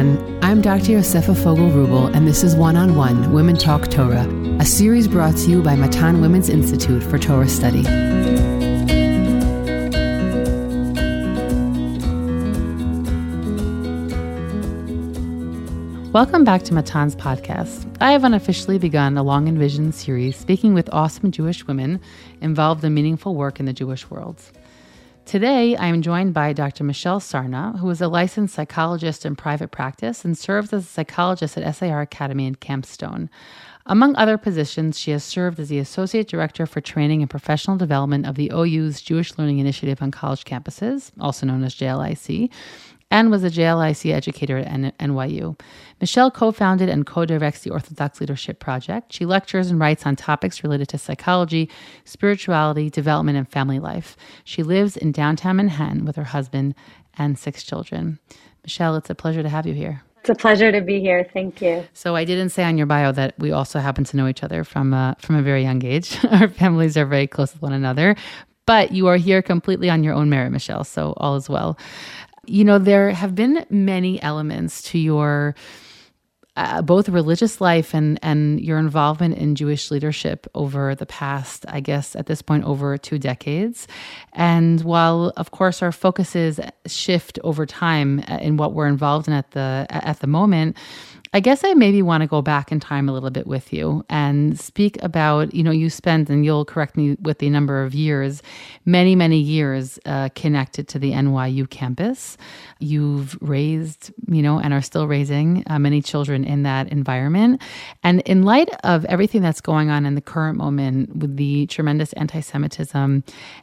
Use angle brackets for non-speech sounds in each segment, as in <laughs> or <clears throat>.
everyone. I'm Dr. Yosefa Fogel Rubel, and this is One on One Women Talk Torah, a series brought to you by Matan Women's Institute for Torah Study. Welcome back to Matan's podcast. I have unofficially begun a long envisioned series speaking with awesome Jewish women involved in meaningful work in the Jewish world. Today, I am joined by Dr. Michelle Sarna, who is a licensed psychologist in private practice and serves as a psychologist at SAR Academy in Camp Stone. Among other positions, she has served as the Associate Director for Training and Professional Development of the OU's Jewish Learning Initiative on college campuses, also known as JLIC, and was a JLIC educator at NYU. Michelle co founded and co directs the Orthodox Leadership Project. She lectures and writes on topics related to psychology, spirituality, development, and family life. She lives in downtown Manhattan with her husband and six children. Michelle, it's a pleasure to have you here. It's a pleasure to be here. Thank you. So I didn't say on your bio that we also happen to know each other from uh, from a very young age. <laughs> Our families are very close with one another, but you are here completely on your own merit, Michelle. So all is well you know, there have been many elements to your uh, both religious life and and your involvement in Jewish leadership over the past, I guess, at this point, over two decades. And while, of course, our focuses shift over time uh, in what we're involved in at the at the moment, I guess I maybe want to go back in time a little bit with you and speak about, you know, you spent, and you'll correct me with the number of years, many, many years uh, connected to the NYU campus. You've raised, you know, and are still raising uh, many children in that environment. And in light of everything that's going on in the current moment with the tremendous anti Semitism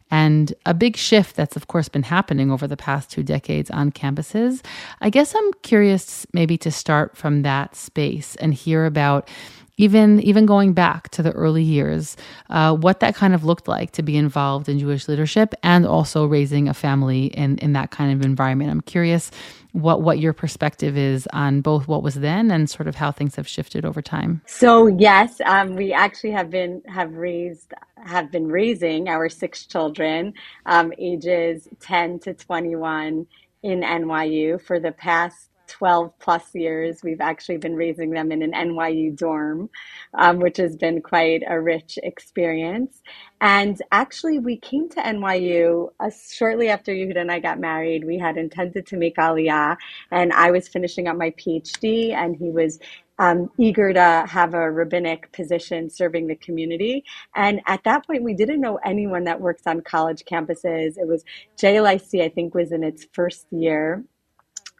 and a big shift that's, of course, been happening over the past two decades on campuses, I guess I'm curious maybe to start from that space and hear about even even going back to the early years, uh, what that kind of looked like to be involved in Jewish leadership and also raising a family in in that kind of environment. I'm curious what what your perspective is on both what was then and sort of how things have shifted over time. So yes, um, we actually have been have raised have been raising our six children, um, ages ten to twenty one in NYU for the past 12 plus years. We've actually been raising them in an NYU dorm, um, which has been quite a rich experience. And actually, we came to NYU uh, shortly after Yehuda and I got married. We had intended to make Aliyah, and I was finishing up my PhD, and he was um, eager to have a rabbinic position serving the community. And at that point, we didn't know anyone that works on college campuses. It was JLIC, I think, was in its first year.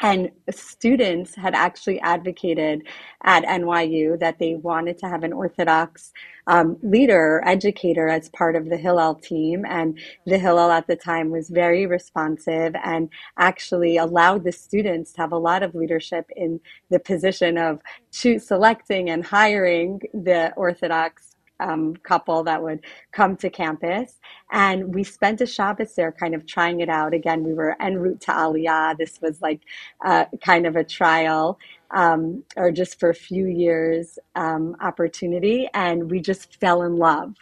And students had actually advocated at NYU that they wanted to have an Orthodox um, leader, educator as part of the Hillel team. And the Hillel at the time was very responsive and actually allowed the students to have a lot of leadership in the position of choose, selecting and hiring the Orthodox um, couple that would come to campus. And we spent a Shabbos there kind of trying it out. Again, we were en route to Aliyah. This was like uh, kind of a trial um, or just for a few years um, opportunity. And we just fell in love.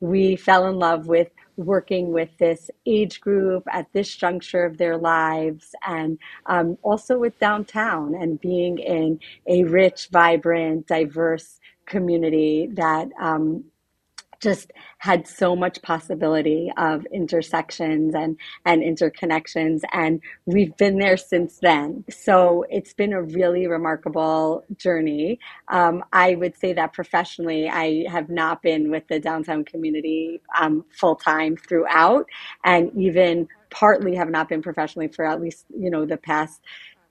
We fell in love with working with this age group at this juncture of their lives and um, also with downtown and being in a rich, vibrant, diverse community that um, just had so much possibility of intersections and and interconnections and we've been there since then. So it's been a really remarkable journey. Um, i would say that professionally i have not been with the downtown community um, full time throughout and even partly have not been professionally for at least you know the past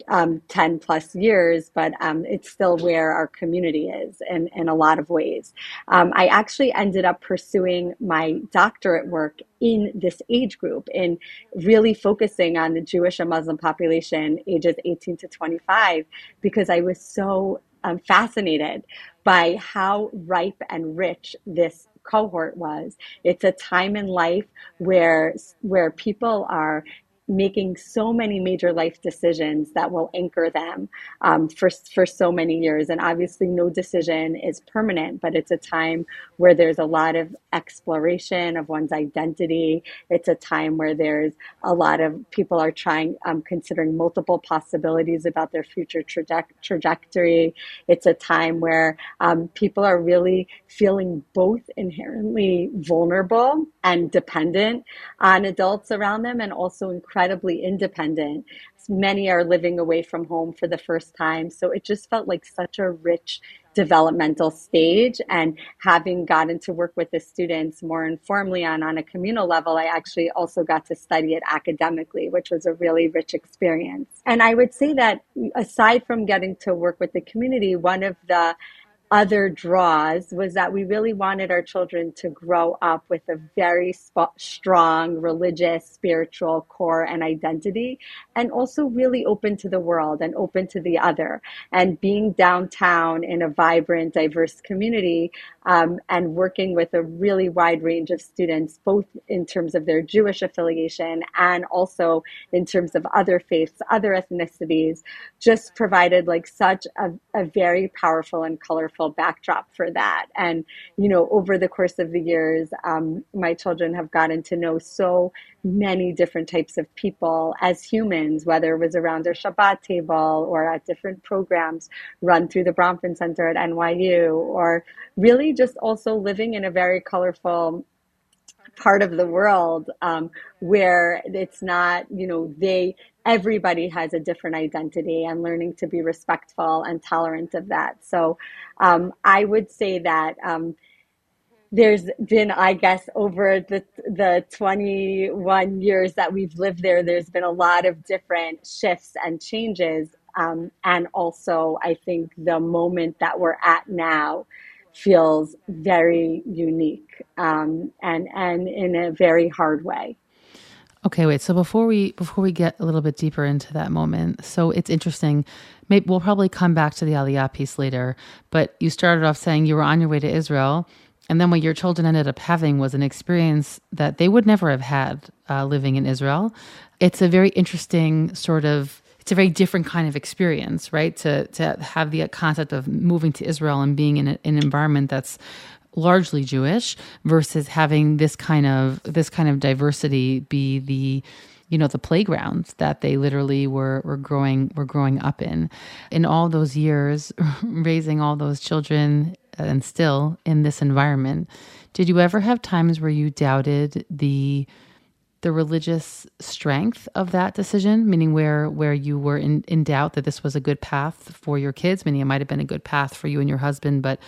um, 10 plus years, but um, it's still where our community is in, in a lot of ways. Um, I actually ended up pursuing my doctorate work in this age group, in really focusing on the Jewish and Muslim population ages 18 to 25, because I was so um, fascinated by how ripe and rich this cohort was. It's a time in life where where people are making so many major life decisions that will anchor them um, for, for so many years. And obviously, no decision is permanent, but it's a time where there's a lot of exploration of one's identity. It's a time where there's a lot of people are trying, um, considering multiple possibilities about their future traje- trajectory. It's a time where um, people are really feeling both inherently vulnerable and dependent on adults around them and also incredibly independent. Many are living away from home for the first time. So it just felt like such a rich developmental stage and having gotten to work with the students more informally on on a communal level i actually also got to study it academically which was a really rich experience and i would say that aside from getting to work with the community one of the other draws was that we really wanted our children to grow up with a very sp- strong religious, spiritual core and identity, and also really open to the world and open to the other. And being downtown in a vibrant, diverse community um, and working with a really wide range of students, both in terms of their Jewish affiliation and also in terms of other faiths, other ethnicities, just provided like such a, a very powerful and colorful backdrop for that. And, you know, over the course of the years, um, my children have gotten to know so many different types of people as humans, whether it was around their Shabbat table or at different programs run through the Bronfman Center at NYU, or really just also living in a very colorful part of the world um, where it's not, you know, they everybody has a different identity and learning to be respectful and tolerant of that. So um, I would say that um, there's been, I guess, over the the 21 years that we've lived there, there's been a lot of different shifts and changes. Um, and also, I think the moment that we're at now feels very unique um, and and in a very hard way. Okay, wait. So before we before we get a little bit deeper into that moment, so it's interesting. Maybe we'll probably come back to the Aliyah piece later. But you started off saying you were on your way to Israel, and then what your children ended up having was an experience that they would never have had uh, living in Israel. It's a very interesting sort of. It's a very different kind of experience, right? To to have the concept of moving to Israel and being in a, an environment that's largely Jewish versus having this kind of this kind of diversity be the you know the playgrounds that they literally were were growing were growing up in in all those years <laughs> raising all those children uh, and still in this environment did you ever have times where you doubted the the religious strength of that decision meaning where where you were in, in doubt that this was a good path for your kids. Meaning it might have been a good path for you and your husband but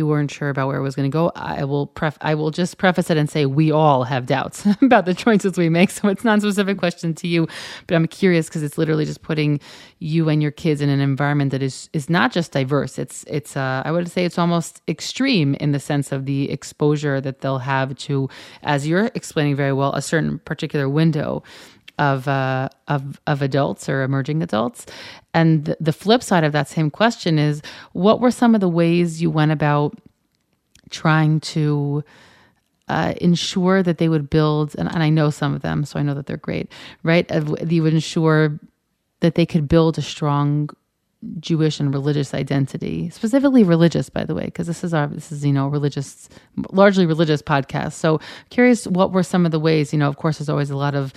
you weren't sure about where it was going to go, I will pref- I will just preface it and say we all have doubts <laughs> about the choices we make. So it's not a specific question to you, but I'm curious because it's literally just putting you and your kids in an environment that is is not just diverse. It's it's uh, I would say it's almost extreme in the sense of the exposure that they'll have to, as you're explaining very well, a certain particular window of uh, of of adults or emerging adults. And the, flip side of that same question is, what were some of the ways you went about trying to uh, ensure that they would build? And, and I know some of them, so I know that they're great, right? You would ensure that they could build a strong Jewish and religious identity, specifically religious, by the way, because this is our this is you know religious, largely religious podcast. So curious, what were some of the ways? You know, of course, there's always a lot of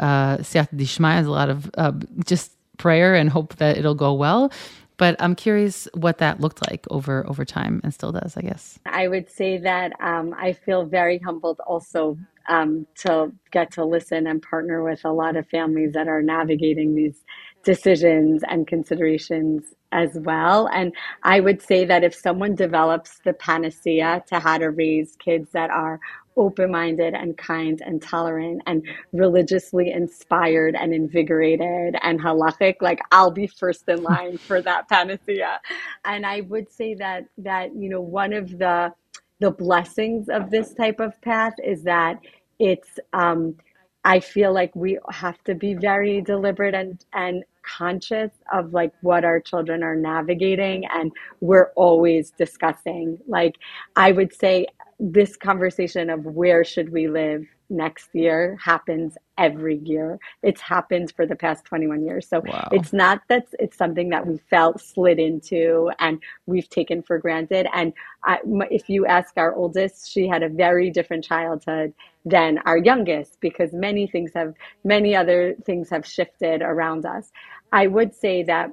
uh, Siyata Dishmaya is a lot of uh, just prayer and hope that it'll go well. But I'm curious what that looked like over over time and still does, I guess. I would say that um, I feel very humbled also um, to get to listen and partner with a lot of families that are navigating these decisions and considerations as well. And I would say that if someone develops the panacea to how to raise kids that are open minded and kind and tolerant and religiously inspired and invigorated and halachic, like I'll be first in <laughs> line for that panacea. And I would say that that, you know, one of the the blessings of this type of path is that it's um I feel like we have to be very deliberate and and conscious of like what our children are navigating and we're always discussing like I would say this conversation of where should we live next year happens every year. It's happened for the past 21 years. So wow. it's not that it's something that we felt slid into and we've taken for granted. And I, if you ask our oldest, she had a very different childhood than our youngest because many things have, many other things have shifted around us. I would say that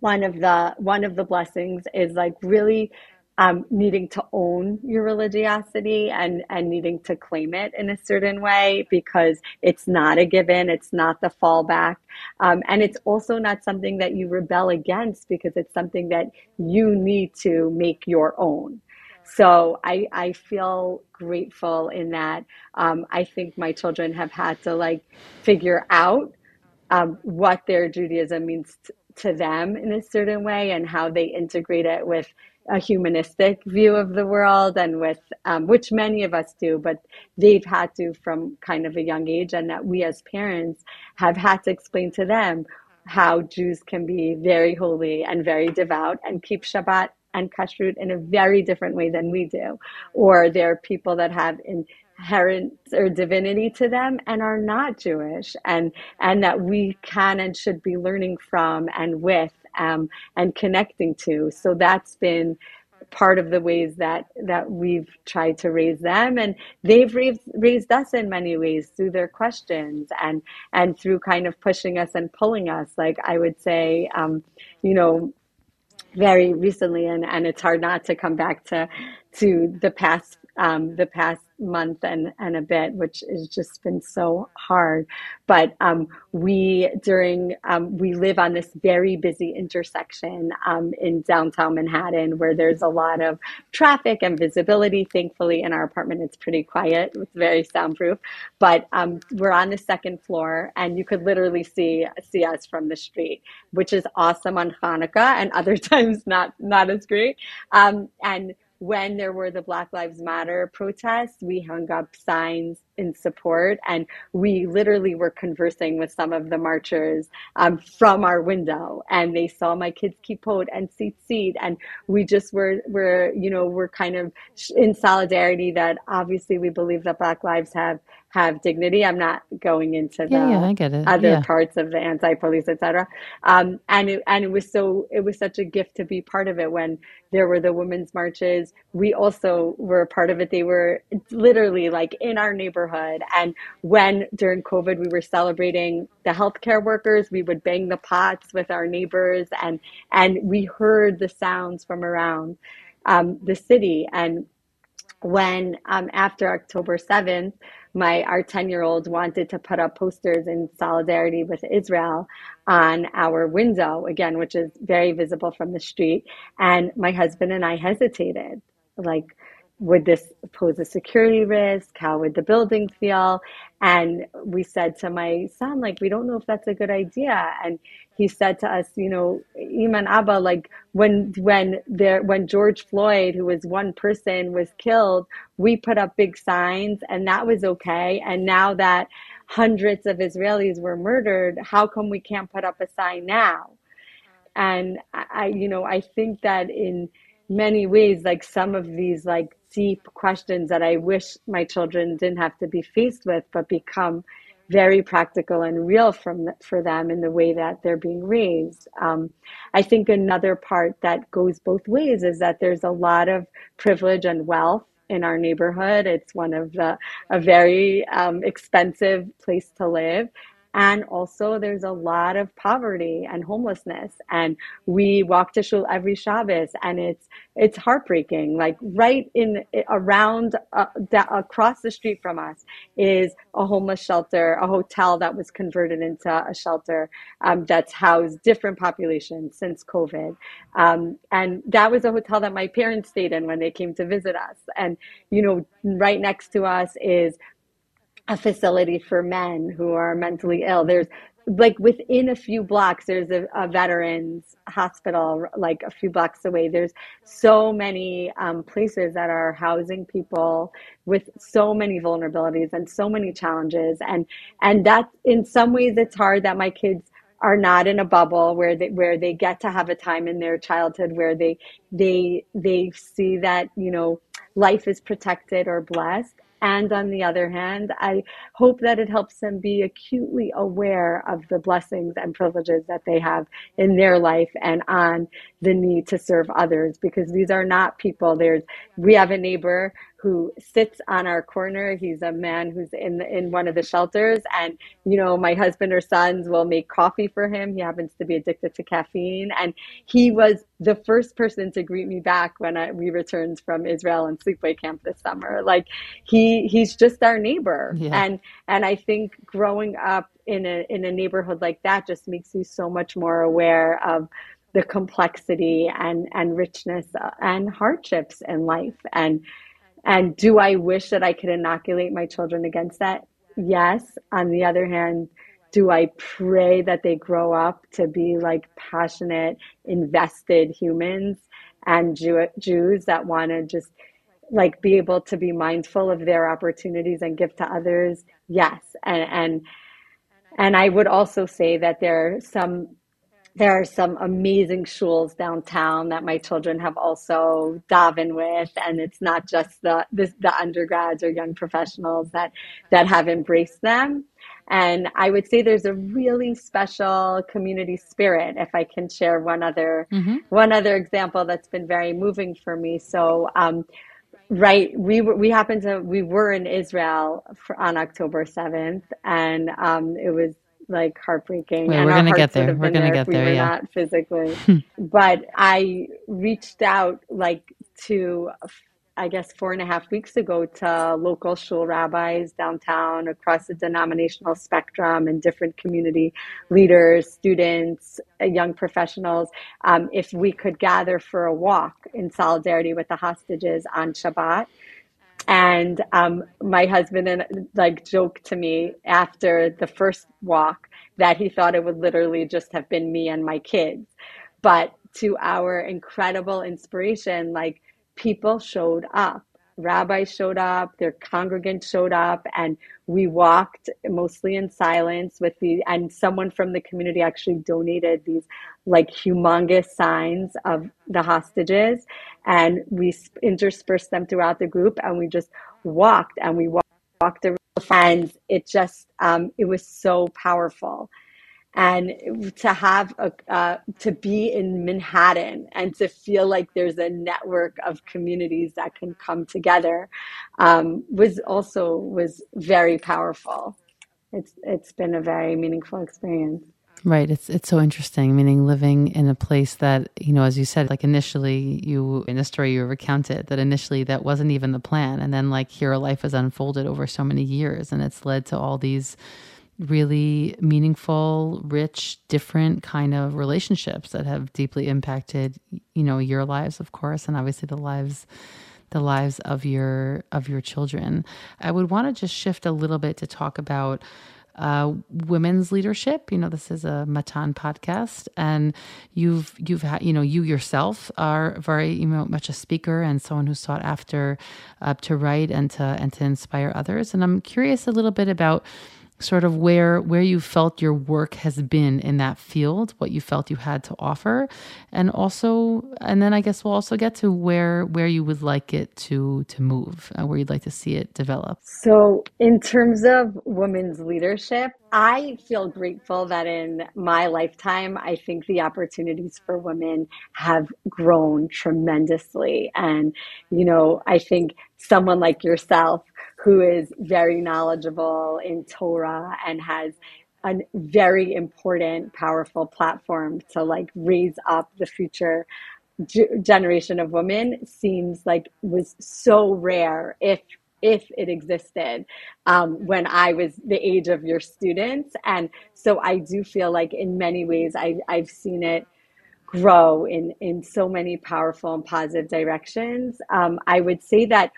one of the one of the blessings is like really um, needing to own your religiosity and, and needing to claim it in a certain way because it's not a given, it's not the fallback. Um, and it's also not something that you rebel against because it's something that you need to make your own. So I, I feel grateful in that. Um, I think my children have had to like figure out um, what their Judaism means t- to them in a certain way and how they integrate it with a humanistic view of the world and with um, which many of us do but they've had to from kind of a young age and that we as parents have had to explain to them how jews can be very holy and very devout and keep shabbat and kashrut in a very different way than we do. Or there are people that have inherent or divinity to them and are not jewish and and that we can and should be learning from and with um, and connecting to. So that's been part of the ways that that we've tried to raise them and they've raised, raised us in many ways through their questions and and through kind of pushing us and pulling us like i would say um, you know very recently and and it's hard not to come back to to the past um, the past month and, and a bit, which has just been so hard. But um, we during um, we live on this very busy intersection um, in downtown Manhattan where there's a lot of traffic and visibility. Thankfully, in our apartment, it's pretty quiet. It's very soundproof. But um, we're on the second floor, and you could literally see see us from the street, which is awesome on Hanukkah, and other <laughs> times not not as great. Um, and when there were the Black Lives Matter protests, we hung up signs in support, and we literally were conversing with some of the marchers um, from our window, and they saw my kids kippot and tzitzit, and we just were were you know we're kind of in solidarity that obviously we believe that Black lives have have dignity. I'm not going into the yeah, yeah, I get it. other yeah. parts of the anti-police, etc. Um, and it, and it was so it was such a gift to be part of it when there were the women's marches. We also were a part of it. They were literally like in our neighborhood. And when during COVID we were celebrating the healthcare workers, we would bang the pots with our neighbors, and and we heard the sounds from around um, the city and when um, after October 7th, my our 10 year old wanted to put up posters in solidarity with Israel on our window again, which is very visible from the street. And my husband and I hesitated, like, would this pose a security risk? How would the building feel? And we said to my son, like, we don't know if that's a good idea. And he said to us, you know, Iman Abba, like when when there when George Floyd, who was one person, was killed, we put up big signs and that was okay. And now that hundreds of Israelis were murdered, how come we can't put up a sign now? And I, you know, I think that in many ways, like some of these like deep questions that I wish my children didn't have to be faced with, but become very practical and real from for them in the way that they're being raised. Um, I think another part that goes both ways is that there's a lot of privilege and wealth in our neighborhood. It's one of the a very um, expensive place to live, and also, there's a lot of poverty and homelessness. And we walk to shul every Shabbos, and it's it's heartbreaking. Like right in around uh, across the street from us is a homeless shelter, a hotel that was converted into a shelter um, that's housed different populations since COVID. Um, and that was a hotel that my parents stayed in when they came to visit us. And you know, right next to us is a facility for men who are mentally ill. There's like within a few blocks, there's a, a veterans hospital, like a few blocks away. There's so many um, places that are housing people with so many vulnerabilities and so many challenges. And and that in some ways it's hard that my kids are not in a bubble where they where they get to have a time in their childhood where they they they see that you know life is protected or blessed and on the other hand, I hope that it helps them be acutely aware of the blessings and privileges that they have in their life and on the need to serve others because these are not people. There's, we have a neighbor who sits on our corner. He's a man who's in in one of the shelters, and you know, my husband or sons will make coffee for him. He happens to be addicted to caffeine, and he was the first person to greet me back when I, we returned from Israel and sleepaway camp this summer. Like he he's just our neighbor, yeah. and and I think growing up in a in a neighborhood like that just makes you so much more aware of the complexity and and richness uh, and hardships in life and and do I wish that I could inoculate my children against that? Yes. On the other hand, do I pray that they grow up to be like passionate, invested humans and Jew- Jews that want to just like be able to be mindful of their opportunities and give to others? Yes. And, and, and I would also say that there are some there are some amazing shuls downtown that my children have also davened with, and it's not just the, the the, undergrads or young professionals that that have embraced them. And I would say there's a really special community spirit. If I can share one other mm-hmm. one other example that's been very moving for me. So. Um, right we we happened to we were in israel for, on october 7th and um, it was like heartbreaking. And we're gonna get there. We're gonna get there. We yeah. not physically, <laughs> but I reached out like to, I guess four and a half weeks ago to local shul rabbis downtown across the denominational spectrum and different community leaders, students, uh, young professionals, um, if we could gather for a walk in solidarity with the hostages on Shabbat and um, my husband and like joked to me after the first walk that he thought it would literally just have been me and my kids. But to our incredible inspiration, like people showed up rabbis showed up, their congregants showed up, and we walked mostly in silence with the, and someone from the community actually donated these like humongous signs of the hostages, and we interspersed them throughout the group, and we just walked and we walked, walked around, and it just, um, it was so powerful and to have a uh, to be in Manhattan and to feel like there's a network of communities that can come together um, was also was very powerful. It's it's been a very meaningful experience. Right. It's it's so interesting. Meaning living in a place that you know, as you said, like initially you in the story you recounted that initially that wasn't even the plan, and then like here, life has unfolded over so many years, and it's led to all these really meaningful, rich, different kind of relationships that have deeply impacted, you know, your lives, of course, and obviously the lives the lives of your of your children. I would want to just shift a little bit to talk about uh, women's leadership. You know, this is a Matan podcast, and you've you've had you know you yourself are very you know much a speaker and someone who's sought after uh, to write and to and to inspire others. And I'm curious a little bit about sort of where where you felt your work has been in that field what you felt you had to offer. And also and then i guess we'll also get to where where you would like it to to move uh, where you'd like to see it develop. So in terms of women's leadership i feel grateful that in my lifetime i think the opportunities for women have grown tremendously. And you know i think someone like yourself who is very knowledgeable in Torah and has a very important, powerful platform to like raise up the future generation of women seems like was so rare if if it existed um, when I was the age of your students. And so I do feel like in many ways I, I've seen it grow in, in so many powerful and positive directions. Um, I would say that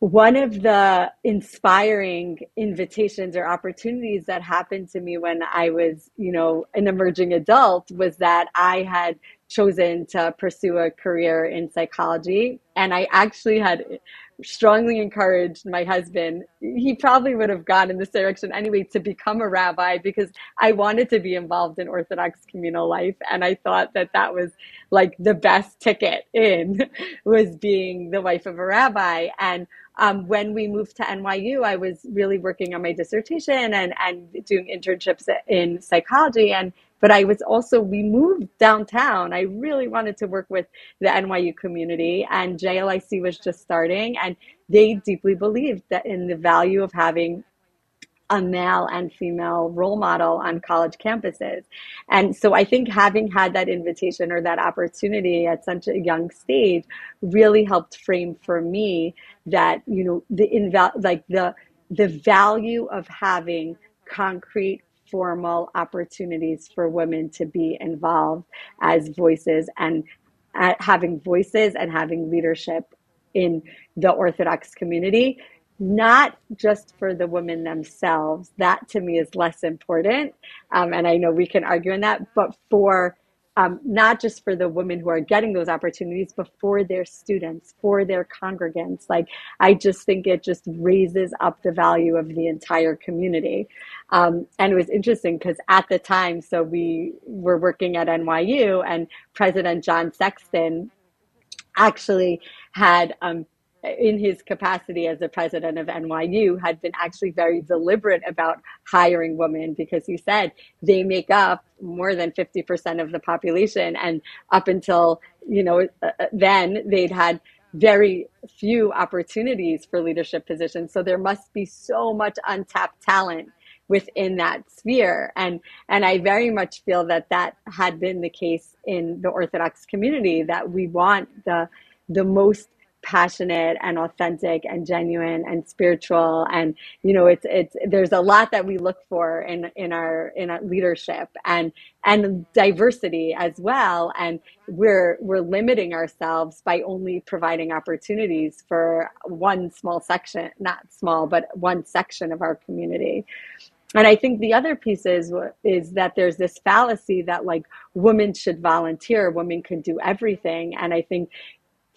one of the inspiring invitations or opportunities that happened to me when I was, you know, an emerging adult was that I had chosen to pursue a career in psychology. And I actually had strongly encouraged my husband. He probably would have gone in this direction anyway to become a rabbi because I wanted to be involved in Orthodox communal life. And I thought that that was like the best ticket in <laughs> was being the wife of a rabbi. And um, when we moved to NYU, I was really working on my dissertation and, and doing internships in psychology. And but I was also, we moved downtown. I really wanted to work with the NYU community, and JLIC was just starting, and they deeply believed that in the value of having a male and female role model on college campuses. And so I think having had that invitation or that opportunity at such a young stage really helped frame for me that, you know, the inval- like the the value of having concrete formal opportunities for women to be involved as voices and uh, having voices and having leadership in the Orthodox community, not just for the women themselves. That to me is less important. Um, and I know we can argue on that, but for um, not just for the women who are getting those opportunities, but for their students, for their congregants. Like, I just think it just raises up the value of the entire community. Um, and it was interesting because at the time, so we were working at NYU, and President John Sexton actually had um, in his capacity as the president of NYU, had been actually very deliberate about hiring women because he said they make up more than 50% of the population. And up until, you know, uh, uh, then they'd had very few opportunities for leadership positions. So there must be so much untapped talent within that sphere and and I very much feel that that had been the case in the orthodox community that we want the the most passionate and authentic and genuine and spiritual. And you know it's it's there's a lot that we look for in in our in our leadership and and diversity as well. And we're we're limiting ourselves by only providing opportunities for one small section not small but one section of our community. And I think the other piece is is that there's this fallacy that like women should volunteer, women can do everything, and I think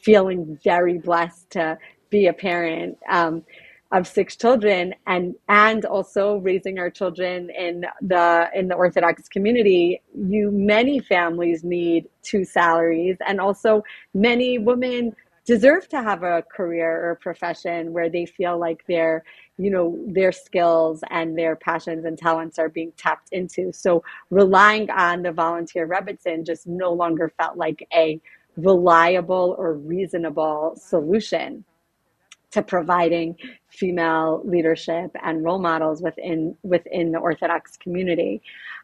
feeling very blessed to be a parent um, of six children and and also raising our children in the in the Orthodox community. You many families need two salaries, and also many women deserve to have a career or profession where they feel like their you know their skills and their passions and talents are being tapped into so relying on the volunteer rebbitzin just no longer felt like a reliable or reasonable solution to providing female leadership and role models within within the Orthodox community.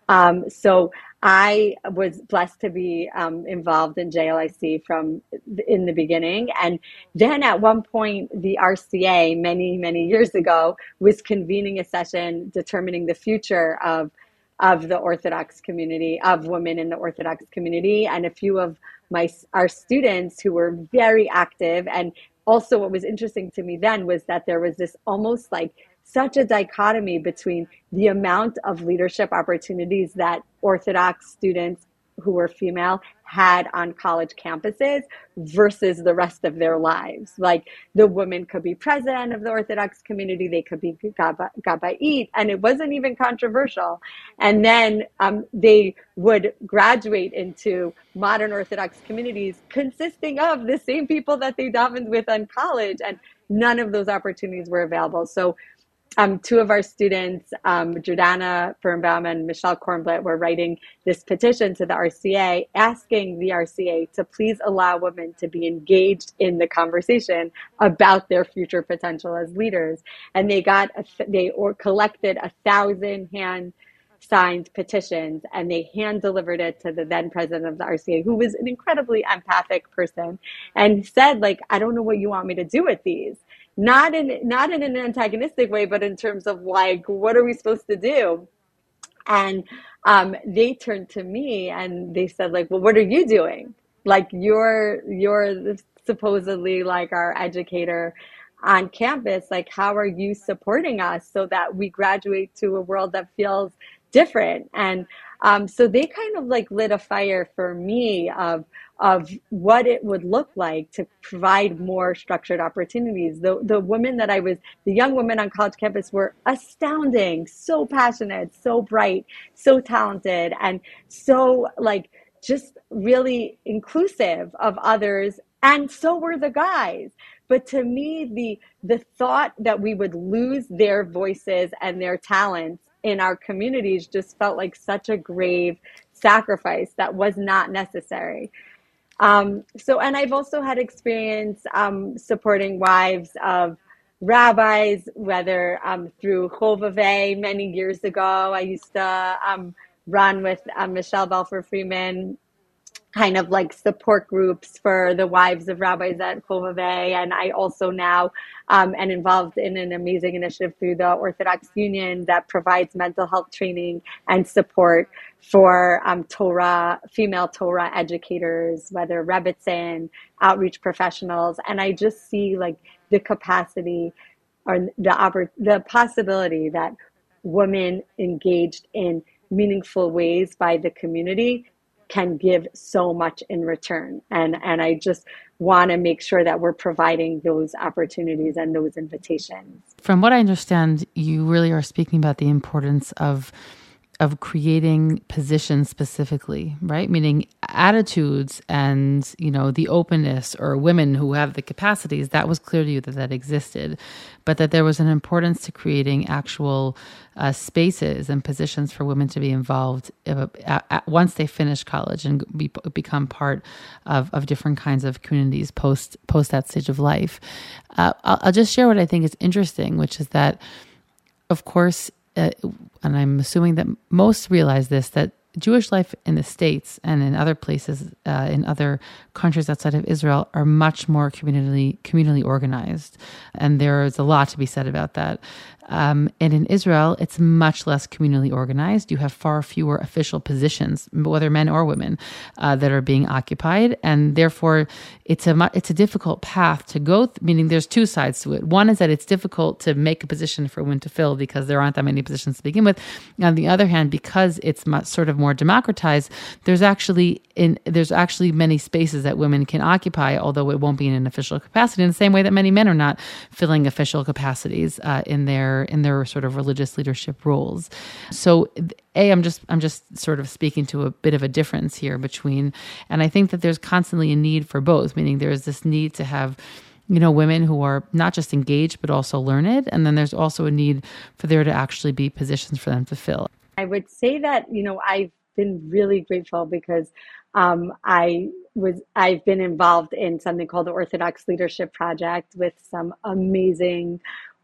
Um, so I was blessed to be um, involved in JLIC from in the beginning, and then at one point the RCA many many years ago was convening a session determining the future of of the Orthodox community of women in the Orthodox community, and a few of my our students who were very active. And also what was interesting to me then was that there was this almost like such a dichotomy between the amount of leadership opportunities that orthodox students who were female had on college campuses versus the rest of their lives. Like the woman could be president of the Orthodox community, they could be gaba, Gabait, and it wasn't even controversial. And then um, they would graduate into modern Orthodox communities consisting of the same people that they davened with on college, and none of those opportunities were available. So um, two of our students, um, Jordana Birnbaum and Michelle Kornblatt, were writing this petition to the RCA asking the RCA to please allow women to be engaged in the conversation about their future potential as leaders. And they got, a, they or collected a thousand hand signed petitions and they hand delivered it to the then president of the RCA, who was an incredibly empathic person and said, like, I don't know what you want me to do with these not in not in an antagonistic way, but in terms of like, what are we supposed to do? And um, they turned to me and they said, like, well, what are you doing? Like, you're you're supposedly like our educator on campus. Like, how are you supporting us so that we graduate to a world that feels different? And Um, so they kind of like lit a fire for me of of what it would look like to provide more structured opportunities. The the women that I was, the young women on college campus were astounding, so passionate, so bright, so talented, and so like just really inclusive of others. And so were the guys. But to me, the the thought that we would lose their voices and their talents in our communities just felt like such a grave sacrifice that was not necessary. Um, so, and I've also had experience um, supporting wives of rabbis, whether um, through Chovevei many years ago. I used to um, run with uh, Michelle Balfour Freeman kind of like support groups for the wives of rabbis at Chovevei. And I also now um, am involved in an amazing initiative through the Orthodox Union that provides mental health training and support for um, Torah, female Torah educators, whether Rebbitzin, outreach professionals. And I just see like the capacity or the, the possibility that women engaged in meaningful ways by the community can give so much in return. And, and I just want to make sure that we're providing those opportunities and those invitations. From what I understand, you really are speaking about the importance of of creating positions specifically, right? Meaning attitudes and, you know, the openness or women who have the capacities, that was clear to you that that existed, but that there was an importance to creating actual uh, spaces and positions for women to be involved uh, once they finish college and be, become part of, of different kinds of communities post post that stage of life. Uh, I'll, I'll just share what I think is interesting, which is that, of course, and I'm assuming that most realize this, that Jewish life in the States and in other places, uh, in other countries outside of Israel, are much more communally communally organized, and there is a lot to be said about that. Um, and in Israel, it's much less communally organized. You have far fewer official positions, whether men or women, uh, that are being occupied, and therefore it's a it's a difficult path to go. Th- meaning, there's two sides to it. One is that it's difficult to make a position for women to fill because there aren't that many positions to begin with. On the other hand, because it's much, sort of more democratized, there's actually in there's actually many spaces that women can occupy, although it won't be in an official capacity. In the same way that many men are not filling official capacities uh, in their in their sort of religious leadership roles. So a I'm just I'm just sort of speaking to a bit of a difference here between and I think that there's constantly a need for both, meaning there's this need to have you know women who are not just engaged but also learned and then there's also a need for there to actually be positions for them to fill. I would say that, you know, I've been really grateful because um, I was I've been involved in something called the Orthodox Leadership Project with some amazing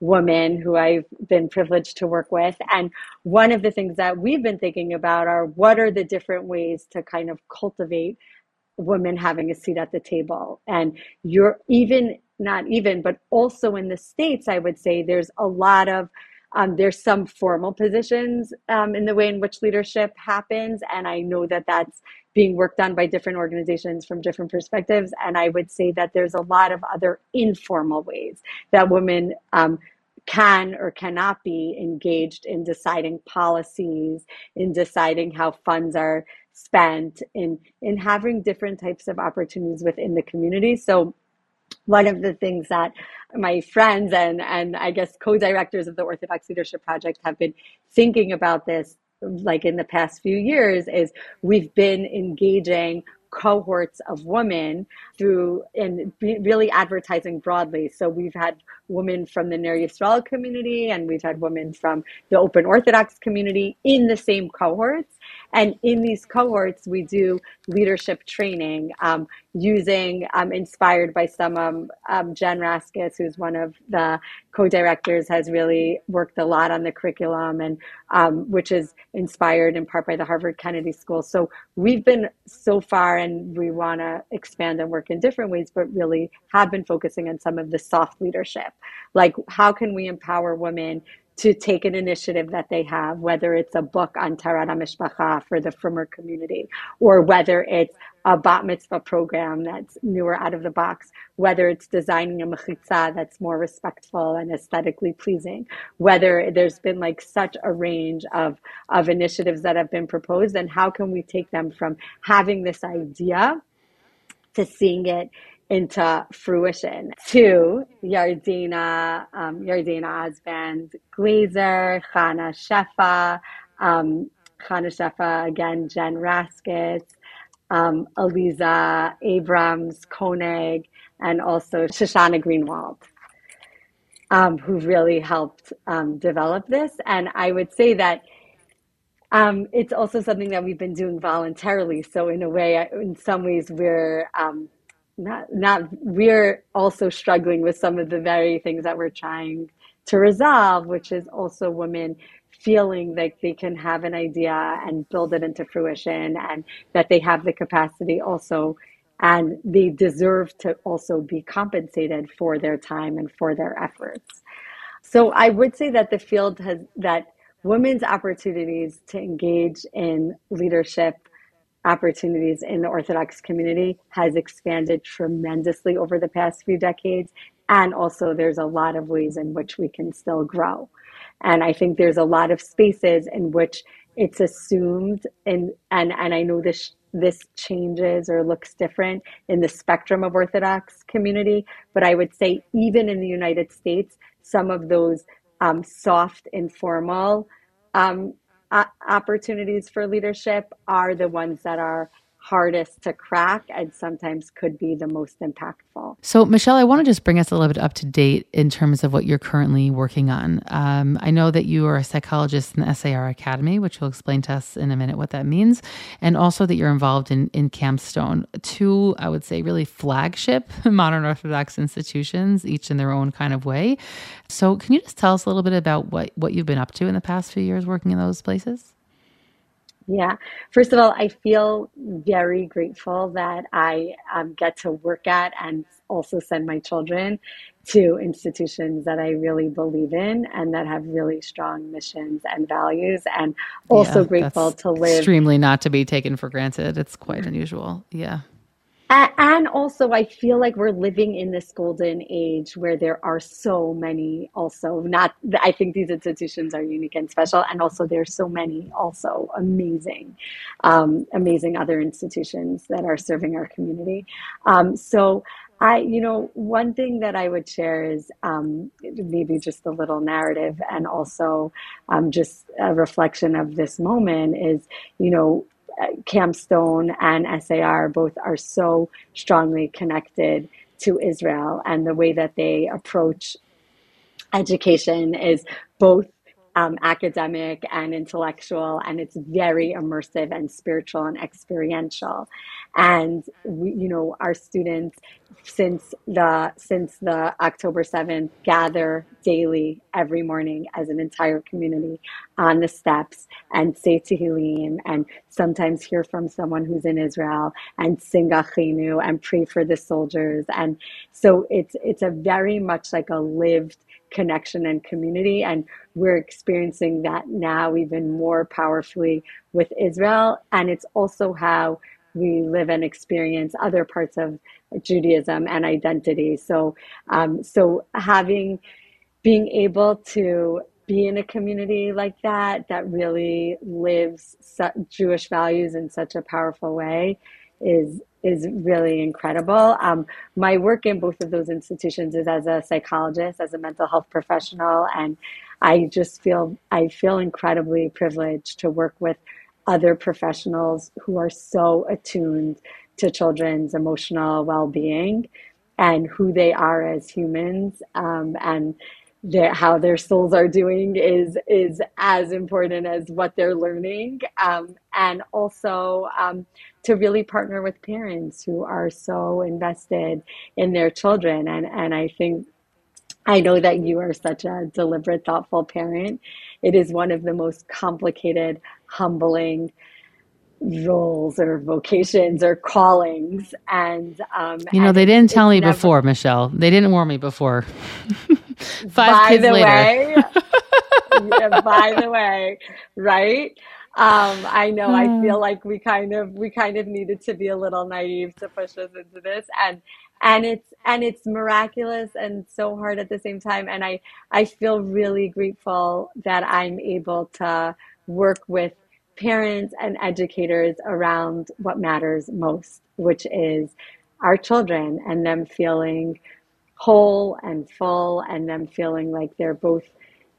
woman who I've been privileged to work with. And one of the things that we've been thinking about are what are the different ways to kind of cultivate women having a seat at the table. And you're even, not even, but also in the States, I would say there's a lot of um, there's some formal positions um, in the way in which leadership happens, and I know that that's being worked on by different organizations from different perspectives. And I would say that there's a lot of other informal ways that women um, can or cannot be engaged in deciding policies, in deciding how funds are spent, in in having different types of opportunities within the community. So one of the things that my friends and and I guess co-directors of the Orthodox Leadership Project have been thinking about this like in the past few years is we've been engaging cohorts of women through and really advertising broadly. So we've had women from the Ner Yisrael community and we've had women from the Open Orthodox community in the same cohorts. And in these cohorts, we do leadership training um, using, um, inspired by some, um, um, Jen Raskis, who's one of the co-directors, has really worked a lot on the curriculum and um, which is inspired in part by the Harvard Kennedy School. So we've been so far and we want to expand and work in different ways, but really have been focusing on some of the soft leadership. Like how can we empower women to take an initiative that they have, whether it's a book on Taharat HaMishpacha for the Frommer community, or whether it's a bat mitzvah program that's newer out of the box, whether it's designing a mechitza that's more respectful and aesthetically pleasing, whether there's been like such a range of, of initiatives that have been proposed, and how can we take them from having this idea to seeing it into fruition. Two, Yardena, um, Yardena Osband Glazer, Chana Shefa, um, Chana Shefa, again, Jen Raskitz, um, Aliza Abrams, Koenig, and also Shoshana Greenwald, um, who really helped um, develop this. And I would say that um, it's also something that we've been doing voluntarily. So in a way, in some ways, we're um, not not we're also struggling with some of the very things that we're trying to resolve, which is also women feeling like they can have an idea and build it into fruition and that they have the capacity also and they deserve to also be compensated for their time and for their efforts. So I would say that the field has that women's opportunities to engage in leadership opportunities in the Orthodox community has expanded tremendously over the past few decades. And also, there's a lot of ways in which we can still grow. And I think there's a lot of spaces in which it's assumed, and, and, and I know this, this changes or looks different in the spectrum of Orthodox community, but I would say, even in the United States, some of those um, soft, informal um, opportunities for leadership are the ones that are hardest to crack and sometimes could be the most impactful. So, Michelle, I want to just bring us a little bit up to date in terms of what you're currently working on. Um, I know that you are a psychologist in the SAR Academy, which you'll explain to us in a minute what that means, and also that you're involved in, in Camp Stone, two, I would say, really flagship <laughs> modern Orthodox institutions, each in their own kind of way. So, can you just tell us a little bit about what, what you've been up to in the past few years working in those places? Yeah. First of all, I feel very grateful that I um, get to work at and also send my children to institutions that I really believe in and that have really strong missions and values, and also yeah, grateful to live. Extremely not to be taken for granted. It's quite unusual. Yeah. And also, I feel like we're living in this golden age where there are so many, also, not, I think these institutions are unique and special. And also, there's so many, also amazing, um, amazing other institutions that are serving our community. Um, so, I, you know, one thing that I would share is um, maybe just a little narrative and also um, just a reflection of this moment is, you know, Camp Stone and SAR both are so strongly connected to Israel, and the way that they approach education is both um, academic and intellectual, and it's very immersive and spiritual and experiential. And we, you know, our students since the since the October seventh gather daily every morning as an entire community on the steps and say Tehillim and sometimes hear from someone who's in Israel and sing Achinu and pray for the soldiers. And so it's it's a very much like a lived connection and community. And we're experiencing that now even more powerfully with Israel. And it's also how we live and experience other parts of Judaism and identity. So, um, so having, being able to be in a community like that, that really lives Jewish values in such a powerful way, is is really incredible. Um, my work in both of those institutions is as a psychologist, as a mental health professional, and I just feel I feel incredibly privileged to work with other professionals who are so attuned to children's emotional well-being and who they are as humans um, and their, how their souls are doing is is as important as what they're learning. Um, and also um, to really partner with parents who are so invested in their children. And and I think I know that you are such a deliberate thoughtful parent. It is one of the most complicated humbling roles or vocations or callings. And um, you know and they didn't tell me never, before michelle. They didn't warn me before <laughs> <laughs> five by the later way yeah, <laughs> by the way right Um, I know. I feel like we kind of we kind of needed to be a little naive to push us into this, and and it's and it's miraculous and so hard at the same time. And I I feel really grateful that I'm able to work with parents and educators around what matters most, which is our children and them feeling whole and full and them feeling like they're both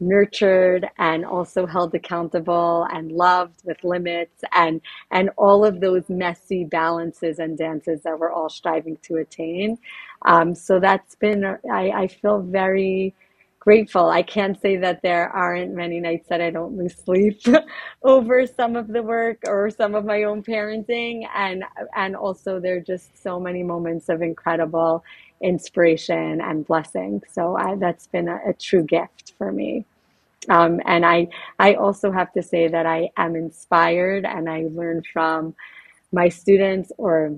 nurtured and also held accountable and loved with limits and and all of those messy balances and dances that we're all striving to attain. Um, so that's been I, I feel very grateful. I can't say that there aren't many nights that i don't lose sleep <laughs> over some of the work or some of my own parenting. And and also there are just so many moments of incredible inspiration and blessing. So I, that's been a, a, true gift for me. Um, and I, I also have to say that I am inspired and I learn from my students or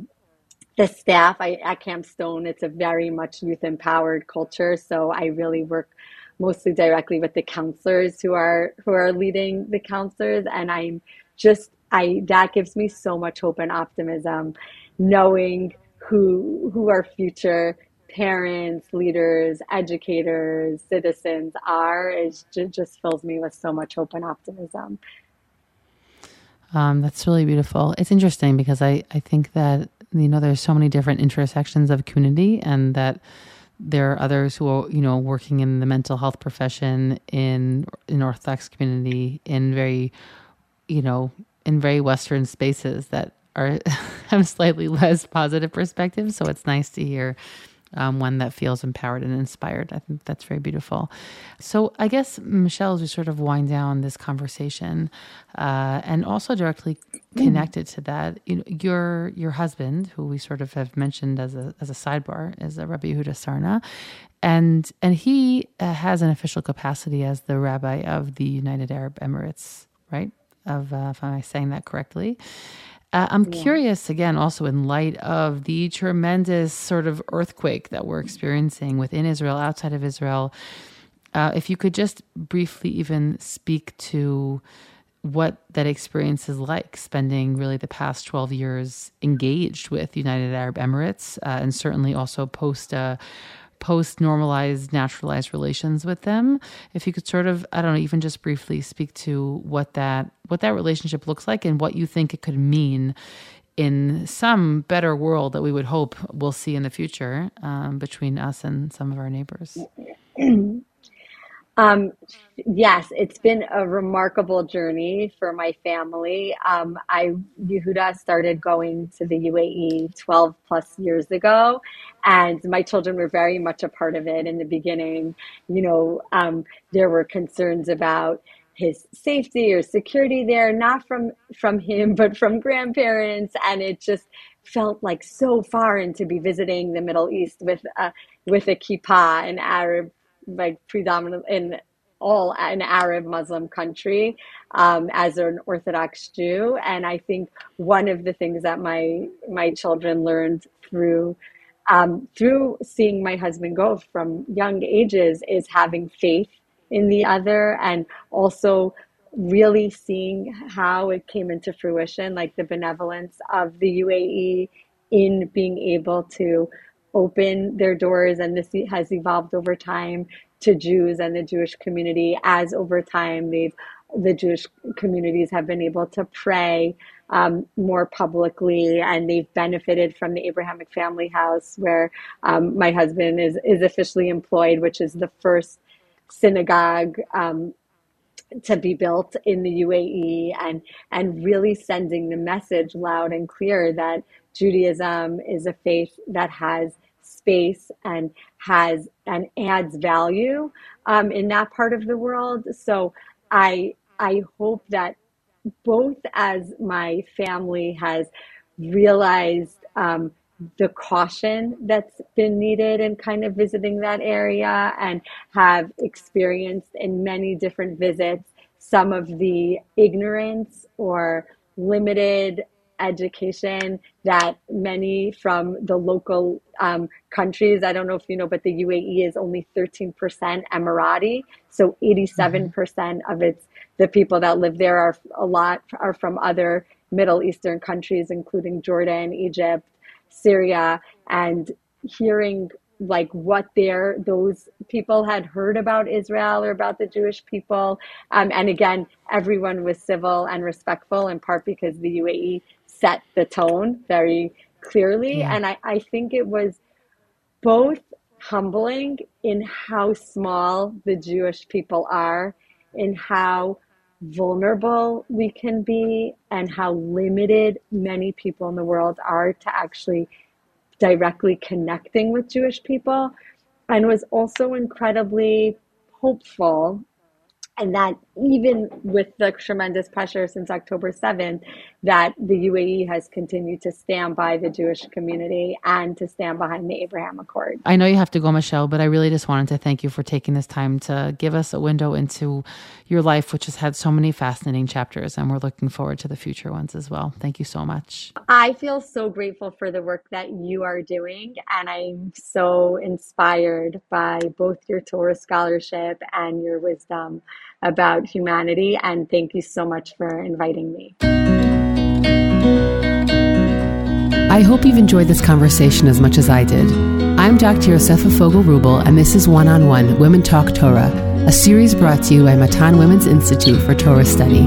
the staff I, at Camp Stone. It's a very much youth empowered culture. So I really work mostly directly with the counselors who are who are leading the counselors and I'm just I that gives me so much hope and optimism knowing who who our future parents, leaders, educators, citizens are is just fills me with so much hope and optimism. Um, that's really beautiful. It's interesting because I, I think that you know there's so many different intersections of community and that there are others who are you know working in the mental health profession in in orthodox community in very you know in very western spaces that are <laughs> have slightly less positive perspectives so it's nice to hear um, one that feels empowered and inspired. I think that's very beautiful. So, I guess, Michelle, as we sort of wind down this conversation, uh, and also directly connected to that, you know, your your husband, who we sort of have mentioned as a as a sidebar, is a Rabbi Yehuda Sarna, and and he uh, has an official capacity as the rabbi of the United Arab Emirates, right? Of uh, if I'm saying that correctly. Uh, I'm yeah. curious again, also in light of the tremendous sort of earthquake that we're experiencing within Israel, outside of Israel, uh, if you could just briefly even speak to what that experience is like spending really the past 12 years engaged with United Arab Emirates uh, and certainly also post uh, post normalized, naturalized relations with them. If you could sort of, I don't know, even just briefly speak to what that what that relationship looks like and what you think it could mean in some better world that we would hope we'll see in the future um, between us and some of our neighbors. <clears throat> Um, yes, it's been a remarkable journey for my family. Um, I Yehuda started going to the UAE 12 plus years ago, and my children were very much a part of it in the beginning. You know, um, there were concerns about his safety or security there, not from from him, <laughs> but from grandparents, and it just felt like so foreign to be visiting the Middle East with a with a kippah, an Arab like predominant in all an Arab Muslim country um, as an Orthodox Jew, and I think one of the things that my my children learned through um, through seeing my husband go from young ages is having faith in the other, and also really seeing how it came into fruition, like the benevolence of the UAE in being able to open their doors, and this has evolved over time to Jews and the Jewish community. As over time they've the Jewish communities have been able to pray um, more publicly, and they've benefited from the Abrahamic Family House, where um, my husband is is officially employed, which is the first synagogue um, to be built in the UAE, and and really sending the message loud and clear that Judaism is a faith that has space and has and adds value um, in that part of the world. So I I hope that both as my family has realized um, the caution that's been needed in kind of visiting that area and have experienced in many different visits some of the ignorance or limited education that many from the local um, countries, I don't know if you know, but the UAE is only 13% Emirati. So 87% of its the people that live there are a lot are from other Middle Eastern countries, including Jordan, Egypt, Syria, and hearing like what their those people had heard about Israel or about the Jewish people. Um, and again, everyone was civil and respectful, in part because the UAE set the tone very clearly. Yeah. And I, I think it was both humbling in how small the Jewish people are, in how vulnerable we can be, and how limited many people in the world are to actually directly connecting with Jewish people and was also incredibly hopeful and that even with the tremendous pressure since October 7th, that the UAE has continued to stand by the Jewish community and to stand behind the Abraham Accord. I know you have to go, Michelle, but I really just wanted to thank you for taking this time to give us a window into your life, which has had so many fascinating chapters, and we're looking forward to the future ones as well. Thank you so much. I feel so grateful for the work that you are doing, and I'm so inspired by both your Torah scholarship and your wisdom about humanity. And thank you so much for inviting me. I hope you've enjoyed this conversation as much as I did. I'm Dr. Yosefa Fogel Rubel, and this is One on One Women Talk Torah, a series brought to you by Matan Women's Institute for Torah Study.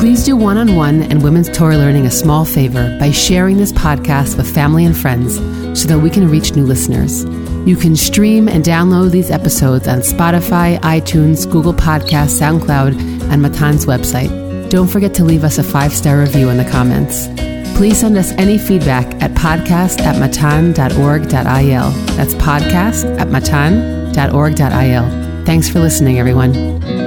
Please do one on one and women's Torah learning a small favor by sharing this podcast with family and friends so that we can reach new listeners. You can stream and download these episodes on Spotify, iTunes, Google Podcasts, SoundCloud, and Matan's website. Don't forget to leave us a five star review in the comments. Please send us any feedback at podcast at matan.org.il. That's podcast at matan.org.il. Thanks for listening, everyone.